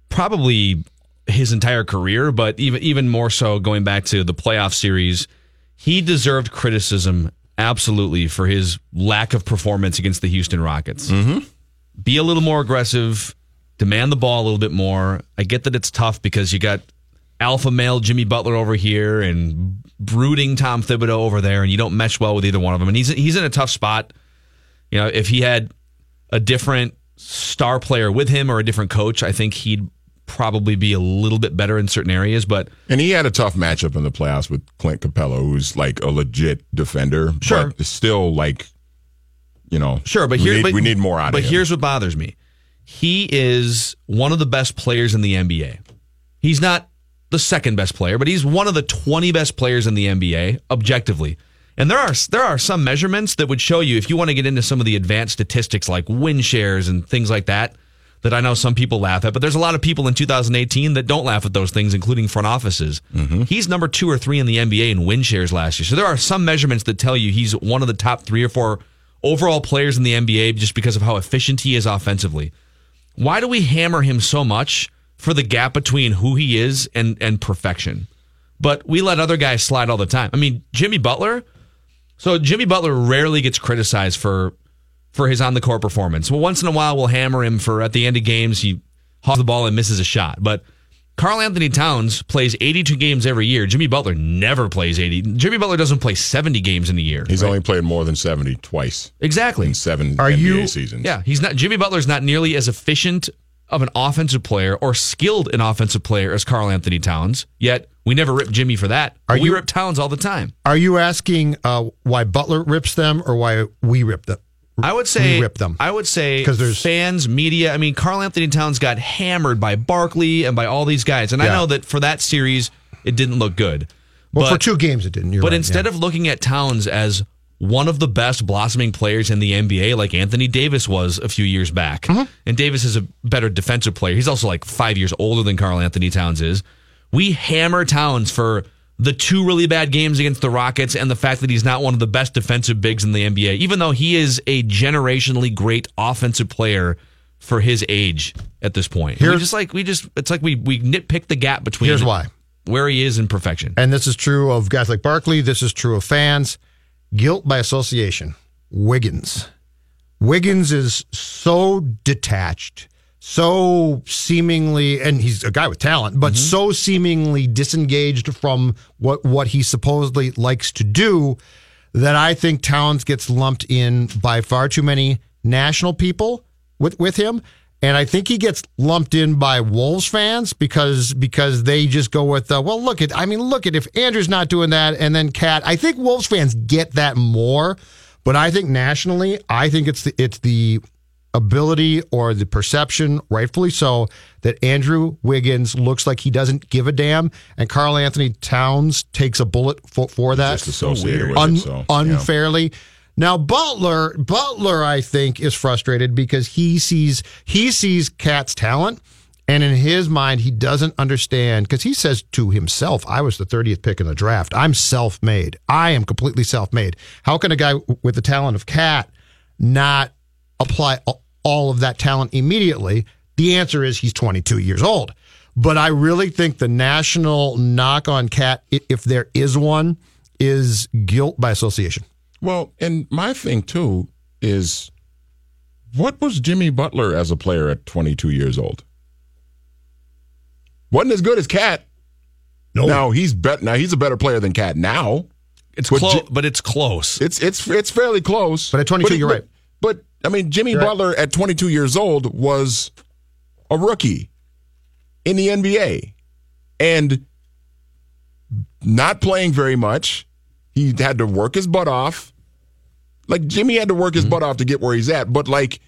probably his entire career, but even even more so going back to the playoff series. He deserved criticism absolutely for his lack of performance against the Houston Rockets. Mm-hmm. Be a little more aggressive, demand the ball a little bit more. I get that it's tough because you got alpha male Jimmy Butler over here and brooding Tom Thibodeau over there, and you don't mesh well with either one of them. And he's he's in a tough spot. You know, if he had a different star player with him or a different coach, I think he'd probably be a little bit better in certain areas. But And he had a tough matchup in the playoffs with Clint Capela, who's like a legit defender. Sure. But still like, you know. Sure, but we here need, but, we need more out But of him. here's what bothers me: he is one of the best players in the NBA. He's not the second best player, but he's one of the 20 best players in the NBA objectively. And there are there are some measurements that would show you if you want to get into some of the advanced statistics like win shares and things like that that I know some people laugh at, but there's a lot of people in 2018 that don't laugh at those things, including front offices. Mm-hmm. He's number two or three in the NBA in win shares last year. So there are some measurements that tell you he's one of the top three or four overall players in the NBA just because of how efficient he is offensively. Why do we hammer him so much for the gap between who he is and, and perfection? But we let other guys slide all the time. I mean, Jimmy Butler. So Jimmy Butler rarely gets criticized for for his on the court performance. Well, once in a while we'll hammer him for at the end of games he hogs the ball and misses a shot. But Karl-Anthony Towns plays 82 games every year. Jimmy Butler never plays 80. Jimmy Butler doesn't play 70 games in a year. He's right? only played more than 70 twice exactly in seven Are NBA you- seasons. Yeah, he's not. Jimmy Butler's not nearly as efficient of an offensive player or skilled an offensive player as Karl-Anthony Towns. Yet we never rip Jimmy for that. Are we you- rip Towns all the time. Are you asking uh, why Butler rips them or why we rip them? I would say rip them. I would say because there's- fans, media. I mean, Karl-Anthony Towns got hammered by Barkley and by all these guys, and I know that for that series it didn't look good. Well, but, for two games it didn't. But right, instead yeah. of looking at Towns as one of the best blossoming players in the NBA, like Anthony Davis was a few years back. Mm-hmm. And Davis is a better defensive player. He's also like five years older than Karl-Anthony Towns is. We hammer Towns for the two really bad games against the Rockets and the fact that he's not one of the best defensive bigs in the NBA, even though he is a generationally great offensive player for his age at this point. Here's- just like we just it's like we we nitpick the gap between Here's why. where he is in perfection. And this is true of guys like Barkley. This is true of fans. Guilt by association. Wiggins. Wiggins is so detached, so seemingly, and he's a guy with talent, but so seemingly disengaged from what what he supposedly likes to do that I think Towns gets lumped in by far too many national people with with him. And I think he gets lumped in by Wolves fans because because they just go with uh, well look at I mean look at if Andrew's not doing that and then Cat I think Wolves fans get that more, but I think nationally I think it's the it's the ability or the perception, rightfully so, that Andrew Wiggins looks like he doesn't give a damn, and Karl-Anthony Towns takes a bullet for, for that associated with Un- it, so, yeah. unfairly. Now Butler, Butler, I think, is frustrated because he sees he sees Cat's talent, and in his mind, he doesn't understand because he says to himself, "I was the thirtieth pick in the draft. I'm self-made. I am completely self-made. How can a guy with the talent of Cat not apply all of that talent immediately? The answer is he's 22 years old. But I really think the national knock on Cat, if there is one, is guilt by association. Well, and my thing too is what was Jimmy Butler as a player at 22 years old? Wasn't as good as Cat. No. Now he's bet. Now he's a better player than Cat now. It's But close, Ji- but it's close. It's it's it's fairly close. But at 22, you're but- right. But I mean, Jimmy right. Butler at 22 years old was a rookie in the NBA and not playing very much. He had to work his butt off. Like Jimmy had to work his Mm-hmm. butt off to get where he's at. But like,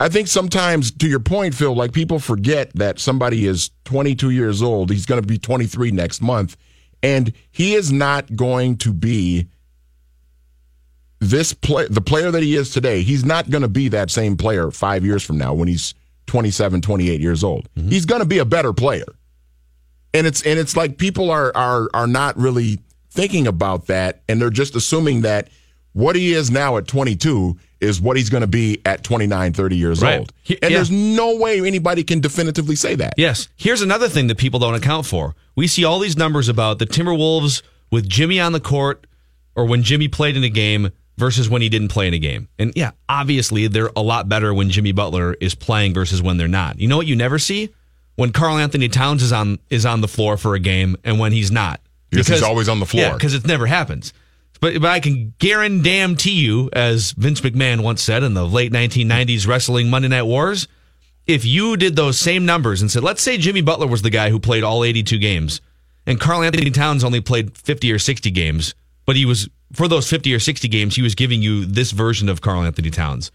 I think sometimes, to your point, Phil, like people forget that somebody is 22 years old. He's going to be 23 next month, and he is not going to be this play the player that he is today he's not going to be that same player five years from now when he's 27 28 years old mm-hmm. he's going to be a better player and it's and it's like people are are are not really thinking about that and they're just assuming that what he is now at 22 is what he's going to be at 29 30 years Right. old and yeah. there's no way anybody can definitively say that Yes. Here's another thing that people don't account for. We see all these numbers about the Timberwolves with Jimmy on the court or when Jimmy played in a game versus when he didn't play in a game. And yeah, obviously they're a lot better when Jimmy Butler is playing versus when they're not. You know what you never see? When Karl-Anthony Towns is on is on the floor for a game and when he's not. Because he's always on the floor. Yeah, because it never happens. But, but I can guarantee you, as Vince McMahon once said in the late 1990s wrestling Monday Night Wars, if you did those same numbers and said, let's say Jimmy Butler was the guy who played all 82 games, and Karl-Anthony Towns only played 50 or 60 games, but he was, for those 50 or 60 games, he was giving you this version of Karl-Anthony Towns.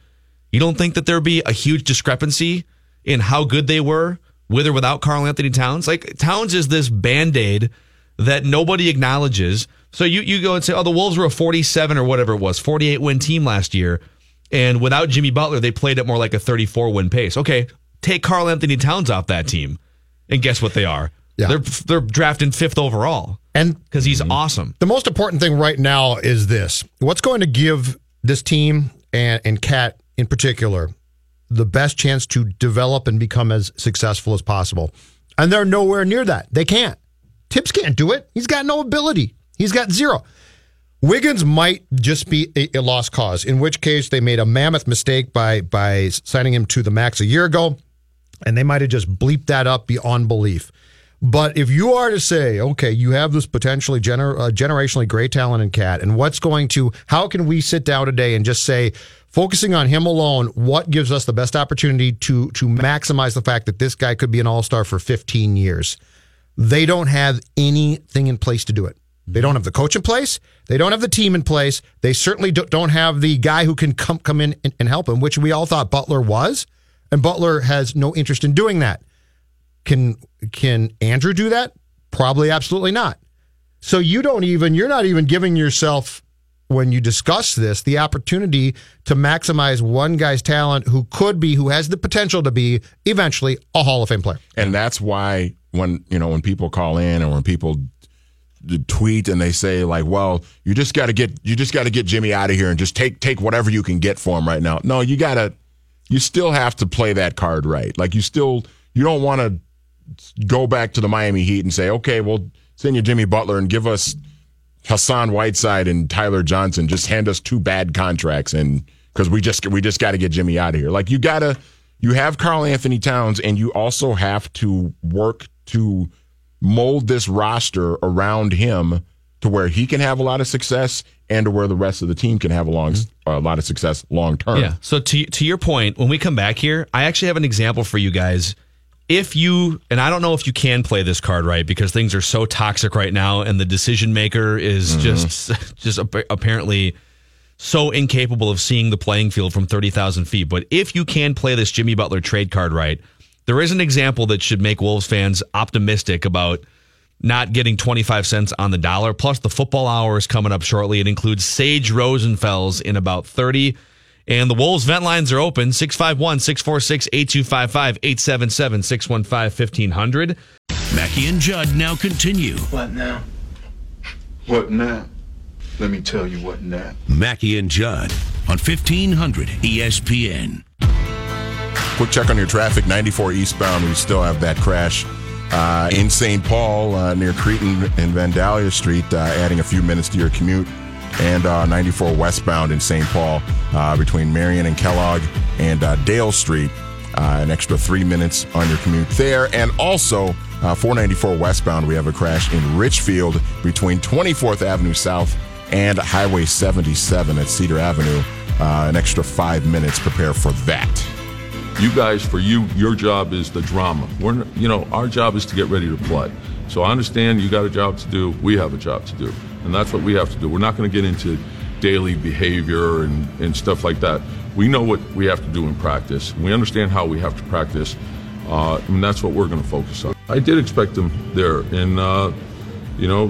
You don't think that there'd be a huge discrepancy in how good they were with or without Karl-Anthony Towns? Like, Towns is this band aid that nobody acknowledges. So you, you go and say, oh, the Wolves were a 47 or whatever it was, 48 win team last year. And without Jimmy Butler, they played at more like a 34 win pace. Okay, take Karl-Anthony Towns off that team. And guess what they are? Yeah. They're, they're drafting fifth overall And because he's mm-hmm. awesome. the most important thing right now is this what's going to give this team and, and Cat in particular the best chance to develop and become as successful as possible. And they're nowhere near that. They can't. Thibs can't do it. He's got no ability. He's got zero. Wiggins might just be a, a lost cause, in which case they made a mammoth mistake by by signing him to the max a year ago, and they might have just bleeped that up beyond belief. But if you are to say, okay, you have this potentially gener- uh, generationally great talent in Cat, and what's going to, how can we sit down today and just say, focusing on him alone, what gives us the best opportunity to to maximize the fact that this guy could be an all star for 15 years? They don't have anything in place to do it. They don't have the coach in place. They don't have the team in place. They certainly do- don't have the guy who can come come in and, and help him, which we all thought Butler was, and Butler has no interest in doing that. Can can Andrew do that? Probably absolutely not. So you don't even you're not even giving yourself when you discuss this the opportunity to maximize one guy's talent who could be, who has the potential to be eventually a Hall of Fame player. And that's why when you know when people call in and when people tweet and they say like, "Well, you just got to get you just got to get Jimmy out of here and just take take whatever you can get for him right now." No, you got to you still have to play that card right. Like you still you don't want to go back to the Miami Heat and say, "Okay, well, send you Jimmy Butler and give us Hassan Whiteside and Tyler Johnson. Just hand us two bad contracts and because we just we just got to get Jimmy out of here." Like you got to you have Karl-Anthony Towns and you also have to work to mold this roster around him to where he can have a lot of success and to where the rest of the team can have a long mm-hmm. a lot of success long term. Yeah. So to to your point, when we come back here, I actually have an example for you guys. If you and I don't know if you can play this card right because things are so toxic right now, and the decision maker is Mhm. just [LAUGHS] just apparently so incapable of seeing the playing field from thirty thousand feet. But if you can play this Jimmy Butler trade card right, there is an example that should make Wolves fans optimistic about not getting 25 cents on the dollar. Plus, the football hour is coming up shortly. It includes Sage Rosenfels in about 30. And the Wolves vent lines are open 651 646 8255 877 615 1500. Mackey and Judd now continue. What now? What now? Let me tell you what now. Mackey and Judd on E 1500 ESPN. Quick check on your traffic 94 eastbound. We still have that crash uh, in St. Paul uh, near Cretin and Vandalia Street, uh, adding a few minutes to your commute. And uh, 94 westbound in St. Paul uh, between Marion and Kellogg and uh, Dale Street, uh, an extra three minutes on your commute there. And also, uh, 494 westbound, we have a crash in Richfield between 24th Avenue South and Highway 77 at Cedar Avenue. Uh, an extra five minutes. Prepare for that. You guys, for you, your job is the drama. We're, you know, our job is to get ready to play. So I understand you got a job to do. We have a job to do, and that's what we have to do. We're not going to get into daily behavior and, and stuff like that. We know what we have to do in practice. We understand how we have to practice, uh, and that's what we're going to focus on. I did expect them there, and uh, you know,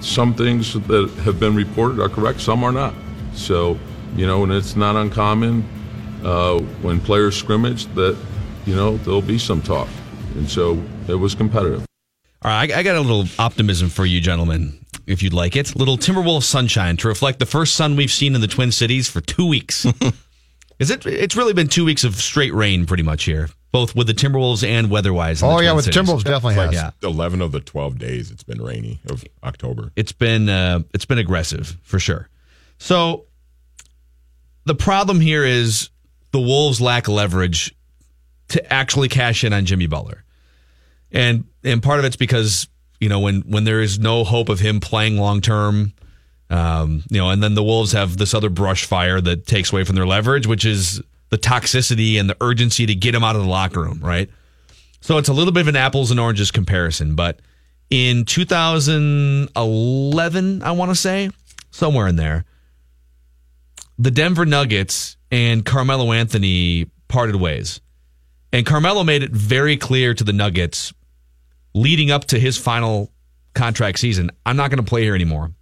some things that have been reported are correct, some are not. So, you know, and it's not uncommon uh, when players scrimmage that, you know, there'll be some talk. And so it was competitive. All right, I, I got a little optimism for you, gentlemen, if you'd like it. Little Timberwolves sunshine to reflect the first sun we've seen in the Twin Cities for two weeks. [LAUGHS] Is it? It's really been two weeks of straight rain, pretty much here, both with the Timberwolves and weather-wise. the Oh, yeah, Twin with the Timberwolves, definitely has. Yeah, 11 of the 12 days it's been rainy of October. it's been uh, it's been aggressive for sure. So the problem here is the Wolves lack leverage to actually cash in on Jimmy Butler, and and part of it's because you know when when there is no hope of him playing long term, um, you know, and then the Wolves have this other brush fire that takes away from their leverage, which is the toxicity and the urgency to get him out of the locker room, right? So it's a little bit of an apples and oranges comparison, but in 2011, I want to say, somewhere in there, the Denver Nuggets and Carmelo Anthony parted ways. And Carmelo made it very clear to the Nuggets leading up to his final contract season I'm not going to play here anymore.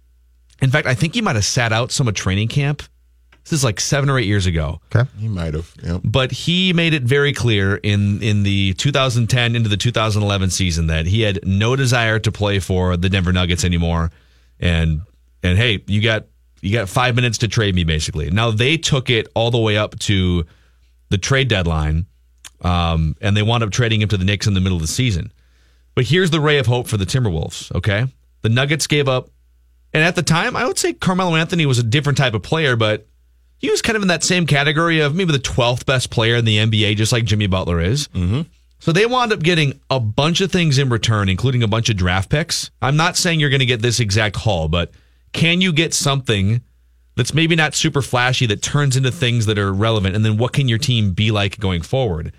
In fact, I think he might have sat out some of training camp. This is like seven or eight years ago. Okay. He might have. Yep. But he made it very clear in in the 2010 into the 2011 season that he had no desire to play for the Denver Nuggets anymore. And and hey, you got you got 5 minutes to trade me basically. Now they took it all the way up to the trade deadline. Um, and they wound up trading him to the Knicks in the middle of the season. But here's the ray of hope for the Timberwolves, okay? The Nuggets gave up and at the time, I would say Carmelo Anthony was a different type of player, but he was kind of in that same category of maybe the 12th best player in the NBA, just like Jimmy Butler is. Mm-hmm. So they wound up getting a bunch of things in return, including a bunch of draft picks. I'm not saying you're going to get this exact haul, but can you get something that's maybe not super flashy that turns into things that are relevant? And then what can your team be like going forward?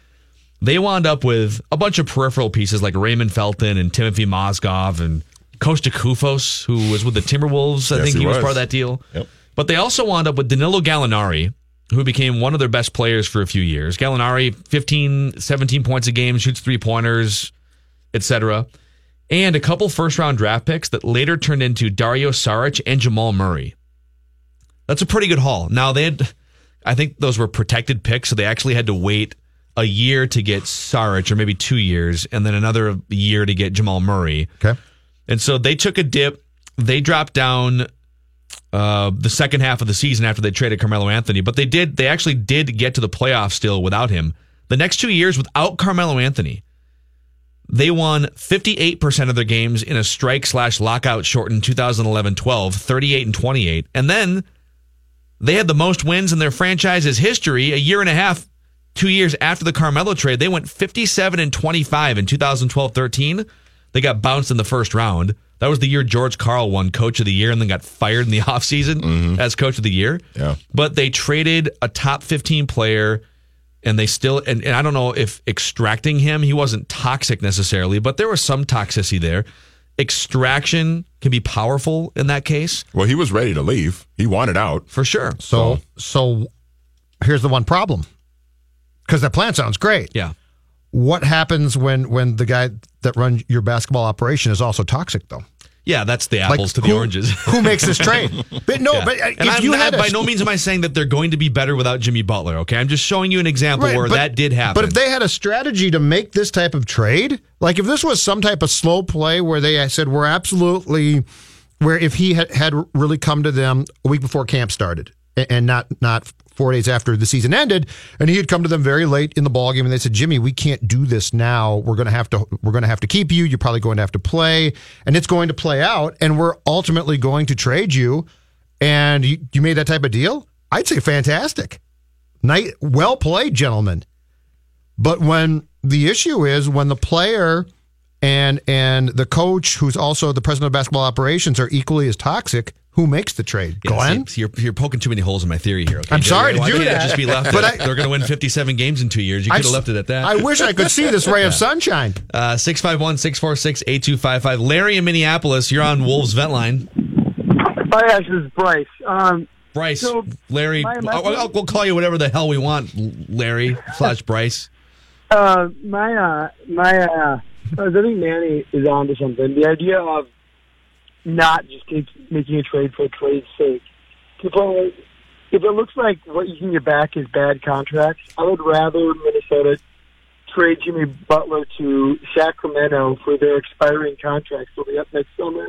They wound up with a bunch of peripheral pieces like Raymond Felton and Timofey Mozgov and Kosta Koufos, who was with the Timberwolves. I Yes, think he was was. part of that deal. Yep. But they also wound up with Danilo Gallinari, who became one of their best players for a few years. Gallinari, 15, 17 points a game, shoots three pointers, etc. And a couple first round draft picks that later turned into Dario Saric and Jamal Murray. That's a pretty good haul. Now they had, I think those were protected picks, so they actually had to wait a year to get Saric, or maybe two years, and then another year to get Jamal Murray. Okay. And so they took a dip. They dropped down uh, the second half of the season after they traded Carmelo Anthony, but they did. They actually did get to the playoffs still without him. The next two years without Carmelo Anthony, they won 58% of their games in a strike slash lockout shortened 2011-12, 38 and 28, and then they had the most wins in their franchise's history a year and a half, two years after the Carmelo trade. They went 57 and 25 in 2012 13. They got bounced in the first round. That was the year George Karl won coach of the year and then got fired in the [LAUGHS] offseason mm-hmm. as coach of the year. Yeah. But they traded a top 15 player and they still, and, and I don't know if extracting him, he wasn't toxic necessarily, but there was some toxicity there. Extraction can be powerful in that case. Well, he was ready to leave. He wanted out. For sure. So, so here's the one problem because that plan sounds great. Yeah. What happens when when the guy that runs your basketball operation is also toxic, though? Yeah, that's the apples to the who- oranges. [LAUGHS] who makes this trade? But no, Yeah. but uh, and if I'm you not- had a- by no means am I saying that they're going to be better without Jimmy Butler. Okay, I'm just showing you an example Right, where but- that did happen. But if they had a strategy to make this type of trade, like if this was some type of slow play where they said we're absolutely, where if he had, had really come to them a week before camp started a- and not not four days after the season ended, and he had come to them very late in the ball game, and they said, Jimmy, we can't do this now. We're going to have to we're to have to keep you. You're probably going to have to play, and it's going to play out, and we're ultimately going to trade you. And you, you made that type of deal. I'd say fantastic. Night, well played, gentlemen. But when the issue is when the player and and the coach, who's also the president of basketball operations, are equally as toxic, who makes the trade? Yeah, Glenn. see, you're, you're poking too many holes in my theory here. Okay, I'm Jerry? sorry to do that. Just be [LAUGHS] left. But at, I- they're going to win 57 games in two years. You I could have left it at that. I wish I could see this ray of [LAUGHS] sunshine. Uh, 651 646 8255. Larry in Minneapolis, you're on Wolves Vent Line. Hi, Ash, this is Bryce. Um, Bryce, So, Larry, my- my- I'll, I'll- we'll call you whatever the hell we want, Larry slash Bryce. uh, my, uh, my, uh, I think Manny is on to something. The idea of not just take, making a trade for a trade's sake. People, if it looks like what you can get back is bad contracts, I would rather Minnesota trade Jimmy Butler to Sacramento for their expiring contracts will be up next summer.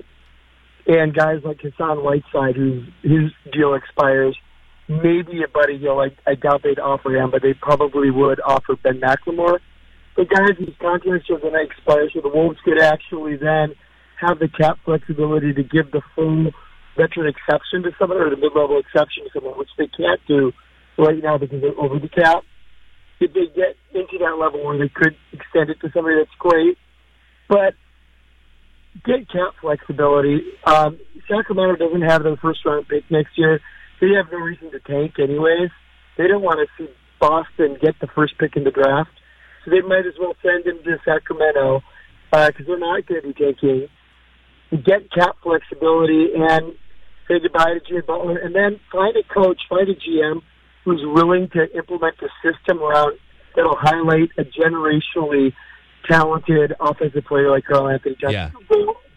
And guys like Hassan Whiteside, whose his deal expires, maybe a buddy deal. I, I doubt they'd offer him, but they probably would offer Ben McLemore. But guys, these contracts are going to expire, so the Wolves could actually then have the cap flexibility to give the full veteran exception to someone or the mid-level exception to someone, which they can't do right now because they're over the cap. If they get into that level where they could extend it to somebody, that's great. But get cap flexibility. Um, Sacramento doesn't have their first round pick next year. They have no reason to tank anyways. They don't want to see Boston get the first pick in the draft. So they might as well send him to Sacramento because they're not going to be tanking. Get cap flexibility and say goodbye to Jimmy Butler, and then find a coach, find a GM who's willing to implement a system around that'll highlight a generationally talented offensive player like Karl-Anthony Towns. Yeah.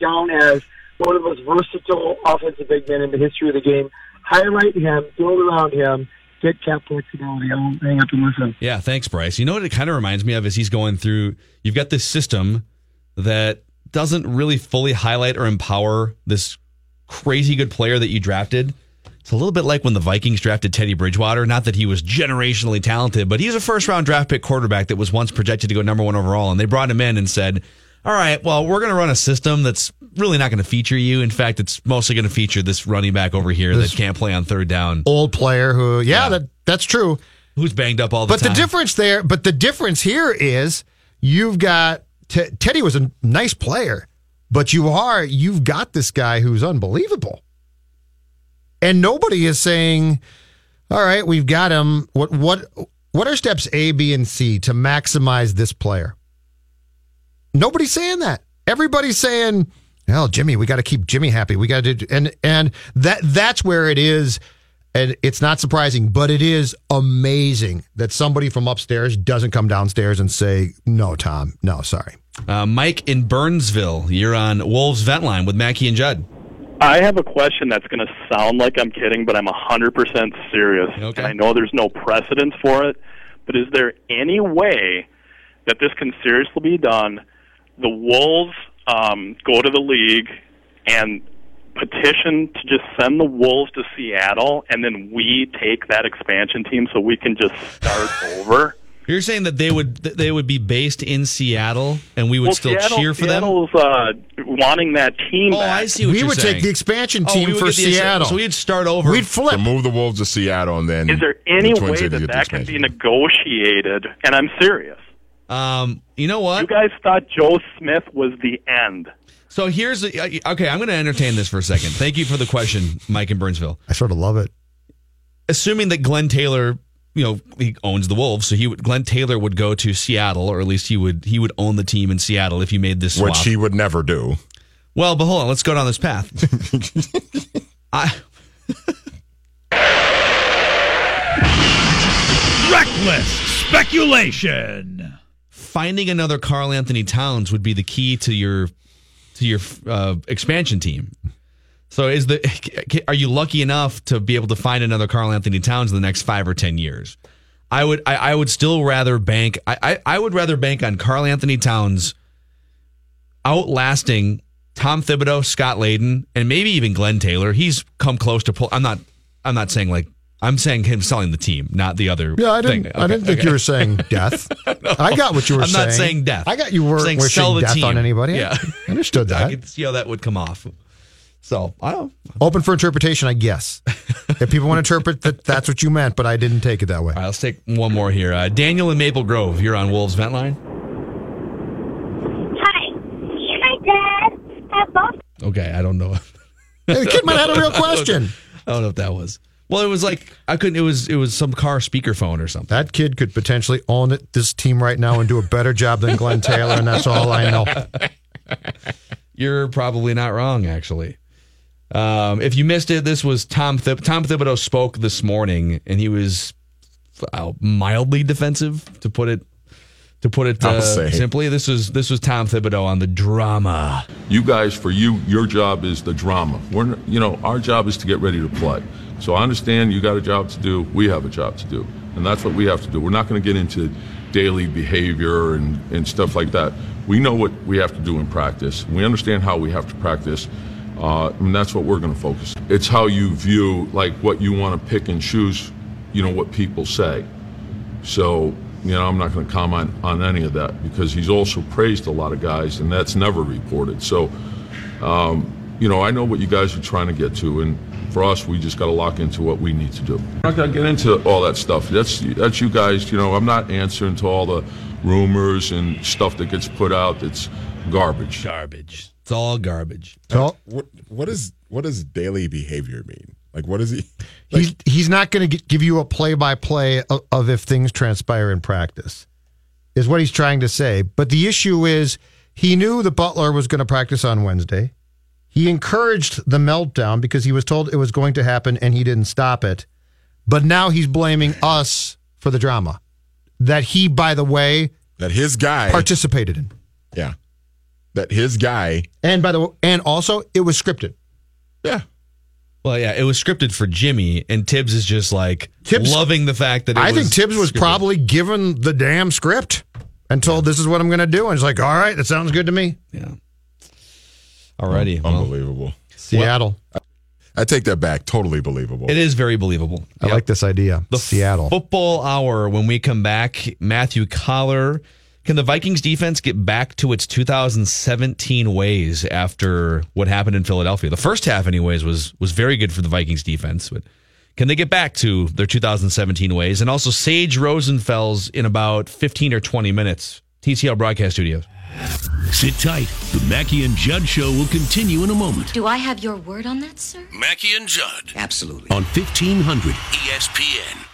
Down as one of the most versatile offensive big men in the history of the game. Highlight him, build around him, get cap flexibility. I'll hang up and listen. Yeah, thanks, Bryce. You know what it kind of reminds me of is he's going through. You've got this system that doesn't really fully highlight or empower this crazy good player that you drafted. It's a little bit like when the Vikings drafted Teddy Bridgewater. Not that he was generationally talented, but he's a first round draft pick quarterback that was once projected to go number one overall. And they brought him in and said, all right, well, we're going to run a system that's really not going to feature you. In fact, it's mostly going to feature this running back over here This that can't play on third down. Old player who, yeah, that that's true. Who's banged up all the but time. But the difference there, but the difference here is you've got Te- Teddy was a nice player, but you are you've got this guy who's unbelievable, and nobody is saying, "All right, we've got him." What what what are steps A, B, and C to maximize this player? Nobody's saying that. Everybody's saying, "Well, Jimmy, we got to keep Jimmy happy. We got to," do, and and that that's where it is. And it's not surprising, but it is amazing that somebody from upstairs doesn't come downstairs and say, "No, Tom, no, sorry." Uh, Mike in Burnsville, you're on Wolves Vent Line with Mackey and Judd. I have a question that's going to sound like I'm kidding, but I'm 100% serious. And I know there's no precedence for it, but is there any way that this can seriously be done? The Wolves um, go to the league and petition to just send the Wolves to Seattle, and then we take that expansion team so we can just start [LAUGHS] over. You're saying that they would they would be based in Seattle, and we would well, still Seattle, cheer for them. Seattle's uh, wanting that team. Oh, back. I see what we you're saying. We would saying. take the expansion Oh, team we would for get ex- Seattle. so we'd start over. We'd flip. So move the Wolves to Seattle and then. Is there any the way Cities that that can be negotiated? And I'm serious. Um, you know what? You guys thought Joe Smith was the end. So here's the, uh, okay. I'm going to entertain this for a second. Thank you for the question, Mike in Burnsville. I sort of love it. Assuming that Glen Taylor, you know, he owns the Wolves, so he would Glen Taylor would go to Seattle, or at least he would he would own the team in Seattle if he made this swap. Which he would never do. Well, but hold on, let's go down this path. [LAUGHS] I Reckless speculation. finding another Karl-Anthony Towns would be the key to your to your uh, expansion team. So is the are you lucky enough to be able to find another Karl-Anthony Towns in the next five or ten years? I would I, I would still rather bank I, I, I would rather bank on Karl-Anthony Towns outlasting Tom Thibodeau, Scott Layden, and maybe even Glen Taylor. He's come close to pull. I'm not I'm not saying like I'm saying him selling the team, not the other. Yeah, I didn't. thing. I didn't think okay. you were saying [LAUGHS] death. I got what you were I'm saying. not saying death. I got you weren't saying wishing sell the death team. on anybody. Yeah, I understood [LAUGHS] I that. could see how that would come off. So I don't. Open for interpretation, I guess. if people want to interpret that, that's what you meant, but I didn't take it that way. All right, let's take one more here. Uh, Daniel in Maple Grove, you're on Wolves Vent Line. Hi. Hi, Dad. Have both. Okay, I don't know. Hey, the kid might have had a real question. [LAUGHS] I don't know if that was. Well, it was like I couldn't. It was it was some car speakerphone or something. That kid could potentially own it, this team right now and do a better job than Glen Taylor, and that's all I know. [LAUGHS] You're probably not wrong, actually. Um, if you missed it, this was Tom Thib- Tom Thibodeau spoke this morning, and he was uh, mildly defensive, to put it to put it uh, simply. This was this was Tom Thibodeau on the drama. You guys, for you, your job is the drama. We're, you know, our job is to get ready to play. So I understand you got a job to do. We have a job to do, and that's what we have to do. We're not going to get into daily behavior and, and stuff like that. We know what we have to do in practice. We understand how we have to practice, uh, and that's what we're going to focus. It's how you view, like, what you want to pick and choose. You know what people say. So, you know, I'm not going to comment on any of that because he's also praised a lot of guys, and that's never reported. So, um, you know, I know what you guys are trying to get to, and for us, we just got to lock into what we need to do. I'm not going to get into all that stuff. That's that's you guys. You know, I'm not answering to all the rumors and stuff that gets put out. That's garbage. Garbage. It's all garbage. So, what what is what does daily behavior mean? Like what is he? He's he's not going to give you a play by play of if things transpire in practice, is what he's trying to say. But the issue is he knew the Butler was going to practice on Wednesday. He encouraged the meltdown because he was told it was going to happen and he didn't stop it. But now he's blaming us for the drama that he, by the way, that his guy participated in. Yeah, that his guy and by the way, and also it was scripted. Yeah. Well, yeah, it was scripted for Jimmy, and Thibs is just like Thibs- loving the fact that it I was think Thibs was scripted. probably given the damn script and told this is what I'm going to do, and he's like, "All right, that sounds good to me." Yeah. Alrighty, well, unbelievable. Seattle. I take that back. Totally believable. It is very believable. I like this idea. The Seattle. Football hour when we come back. Matthew Coller. Can the Vikings defense get back to its 2017 ways after what happened in Philadelphia? The first half, anyways, was was very good for the Vikings defense, but can they get back to their 2017 ways? And also Sage Rosenfels in about 15 or 20 minutes. TCL Broadcast Studios. Sit tight. The Mackey and Judd Show will continue in a moment Do I have your word on that, sir? Mackey and Judd Absolutely. on 1500 ESPN.